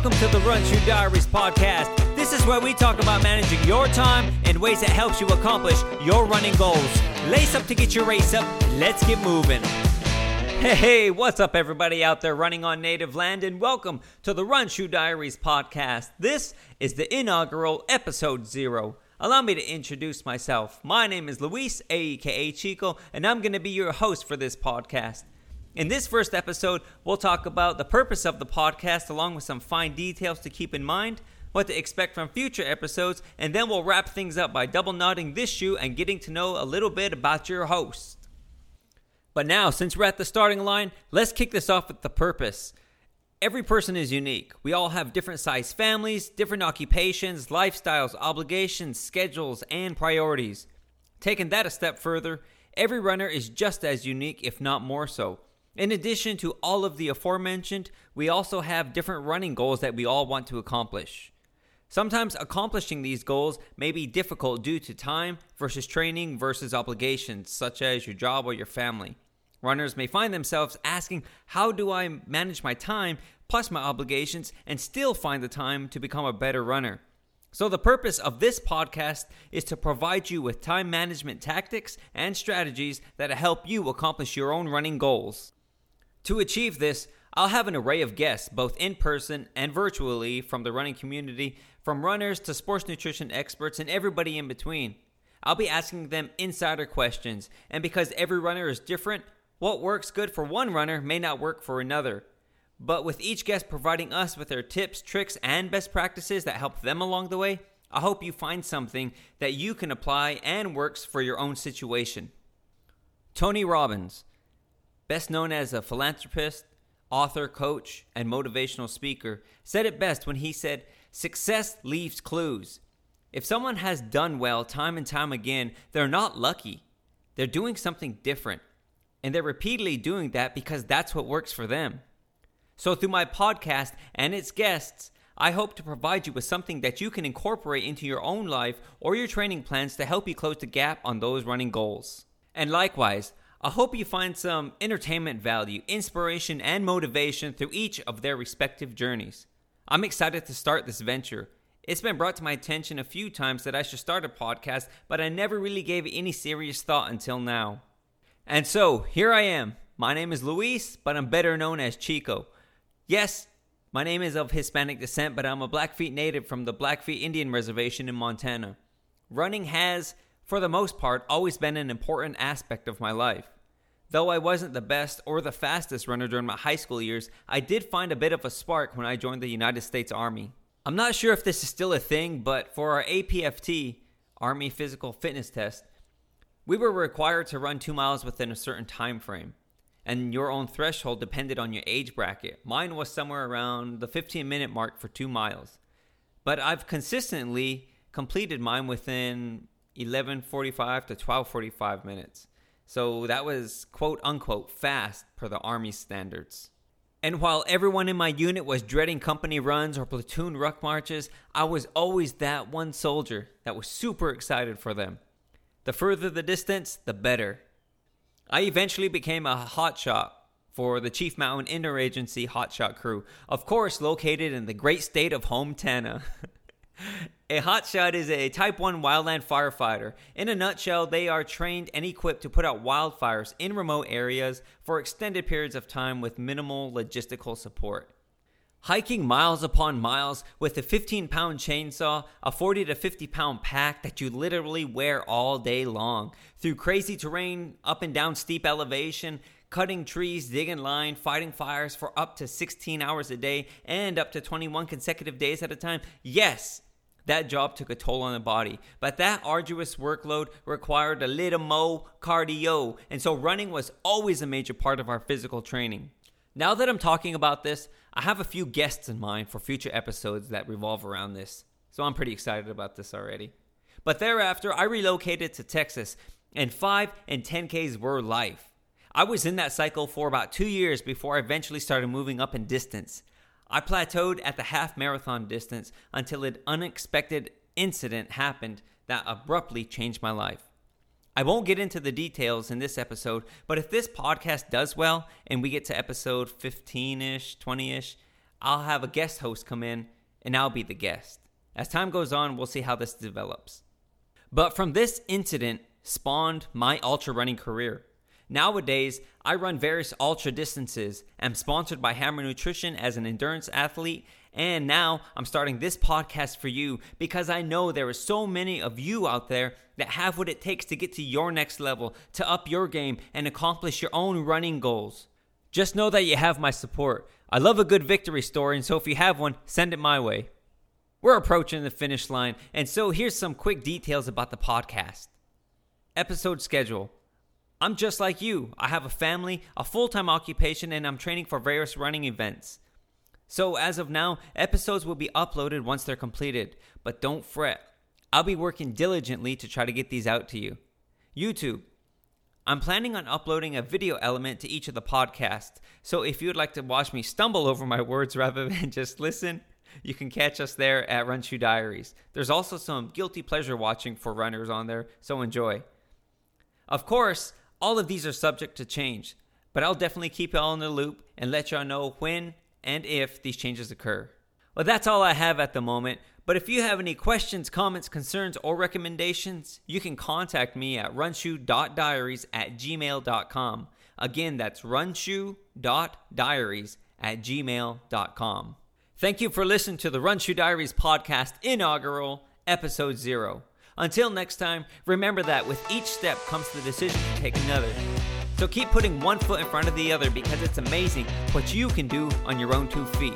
Welcome to the Run Shoe Diaries podcast. This is where we talk about managing your time in ways that helps you accomplish your running goals. Lace up to get your race up. Let's get moving. Hey, hey, what's up, everybody out there running on native land, and welcome to the Run Shoe Diaries podcast. This is the inaugural episode zero. Allow me to introduce myself. My name is Luis, aka Chico, and I'm going to be your host for this podcast. In this first episode, we'll talk about the purpose of the podcast along with some fine details to keep in mind, what to expect from future episodes, and then we'll wrap things up by double knotting this shoe and getting to know a little bit about your host. But now, since we're at the starting line, let's kick this off with the purpose. Every person is unique. We all have different sized families, different occupations, lifestyles, obligations, schedules, and priorities. Taking that a step further, every runner is just as unique, if not more so. In addition to all of the aforementioned, we also have different running goals that we all want to accomplish. Sometimes accomplishing these goals may be difficult due to time versus training versus obligations, such as your job or your family. Runners may find themselves asking, How do I manage my time plus my obligations and still find the time to become a better runner? So, the purpose of this podcast is to provide you with time management tactics and strategies that help you accomplish your own running goals. To achieve this, I'll have an array of guests, both in person and virtually, from the running community, from runners to sports nutrition experts, and everybody in between. I'll be asking them insider questions, and because every runner is different, what works good for one runner may not work for another. But with each guest providing us with their tips, tricks, and best practices that help them along the way, I hope you find something that you can apply and works for your own situation. Tony Robbins best known as a philanthropist, author, coach, and motivational speaker, said it best when he said, Success leaves clues. If someone has done well time and time again, they're not lucky. They're doing something different. And they're repeatedly doing that because that's what works for them. So, through my podcast and its guests, I hope to provide you with something that you can incorporate into your own life or your training plans to help you close the gap on those running goals. And likewise, I hope you find some entertainment value, inspiration, and motivation through each of their respective journeys. I'm excited to start this venture. It's been brought to my attention a few times that I should start a podcast, but I never really gave it any serious thought until now. And so, here I am. My name is Luis, but I'm better known as Chico. Yes, my name is of Hispanic descent, but I'm a Blackfeet native from the Blackfeet Indian Reservation in Montana. Running has for the most part, always been an important aspect of my life. Though I wasn't the best or the fastest runner during my high school years, I did find a bit of a spark when I joined the United States Army. I'm not sure if this is still a thing, but for our APFT, Army Physical Fitness Test, we were required to run two miles within a certain time frame. And your own threshold depended on your age bracket. Mine was somewhere around the 15 minute mark for two miles. But I've consistently completed mine within 11:45 to 12:45 minutes. So that was quote unquote fast per the army standards. And while everyone in my unit was dreading company runs or platoon ruck marches, I was always that one soldier that was super excited for them. The further the distance, the better. I eventually became a hotshot for the Chief Mountain Interagency Hotshot Crew, of course located in the great state of Montana. A hotshot is a Type 1 wildland firefighter. In a nutshell, they are trained and equipped to put out wildfires in remote areas for extended periods of time with minimal logistical support. Hiking miles upon miles with a 15 pound chainsaw, a 40 to 50 pound pack that you literally wear all day long, through crazy terrain, up and down steep elevation, cutting trees, digging line, fighting fires for up to 16 hours a day and up to 21 consecutive days at a time. Yes, that job took a toll on the body. But that arduous workload required a little more cardio, and so running was always a major part of our physical training. Now that I'm talking about this, I have a few guests in mind for future episodes that revolve around this. So I'm pretty excited about this already. But thereafter, I relocated to Texas, and 5 and 10Ks were life. I was in that cycle for about two years before I eventually started moving up in distance. I plateaued at the half marathon distance until an unexpected incident happened that abruptly changed my life. I won't get into the details in this episode, but if this podcast does well and we get to episode 15 ish, 20 ish, I'll have a guest host come in and I'll be the guest. As time goes on, we'll see how this develops. But from this incident spawned my ultra running career. Nowadays, I run various ultra distances, am sponsored by Hammer Nutrition as an endurance athlete, and now I'm starting this podcast for you because I know there are so many of you out there that have what it takes to get to your next level, to up your game, and accomplish your own running goals. Just know that you have my support. I love a good victory story, and so if you have one, send it my way. We're approaching the finish line, and so here's some quick details about the podcast. Episode schedule I'm just like you. I have a family, a full time occupation, and I'm training for various running events. So, as of now, episodes will be uploaded once they're completed, but don't fret. I'll be working diligently to try to get these out to you. YouTube. I'm planning on uploading a video element to each of the podcasts, so if you'd like to watch me stumble over my words rather than just listen, you can catch us there at Run Shoe Diaries. There's also some guilty pleasure watching for runners on there, so enjoy. Of course, all of these are subject to change, but I'll definitely keep y'all in the loop and let y'all know when and if these changes occur. Well, that's all I have at the moment, but if you have any questions, comments, concerns, or recommendations, you can contact me at runshoe.diaries at gmail.com. Again, that's runshoe.diaries at gmail.com. Thank you for listening to the Run Shoe Diaries podcast inaugural episode zero. Until next time, remember that with each step comes the decision to take another. So keep putting one foot in front of the other because it's amazing what you can do on your own two feet.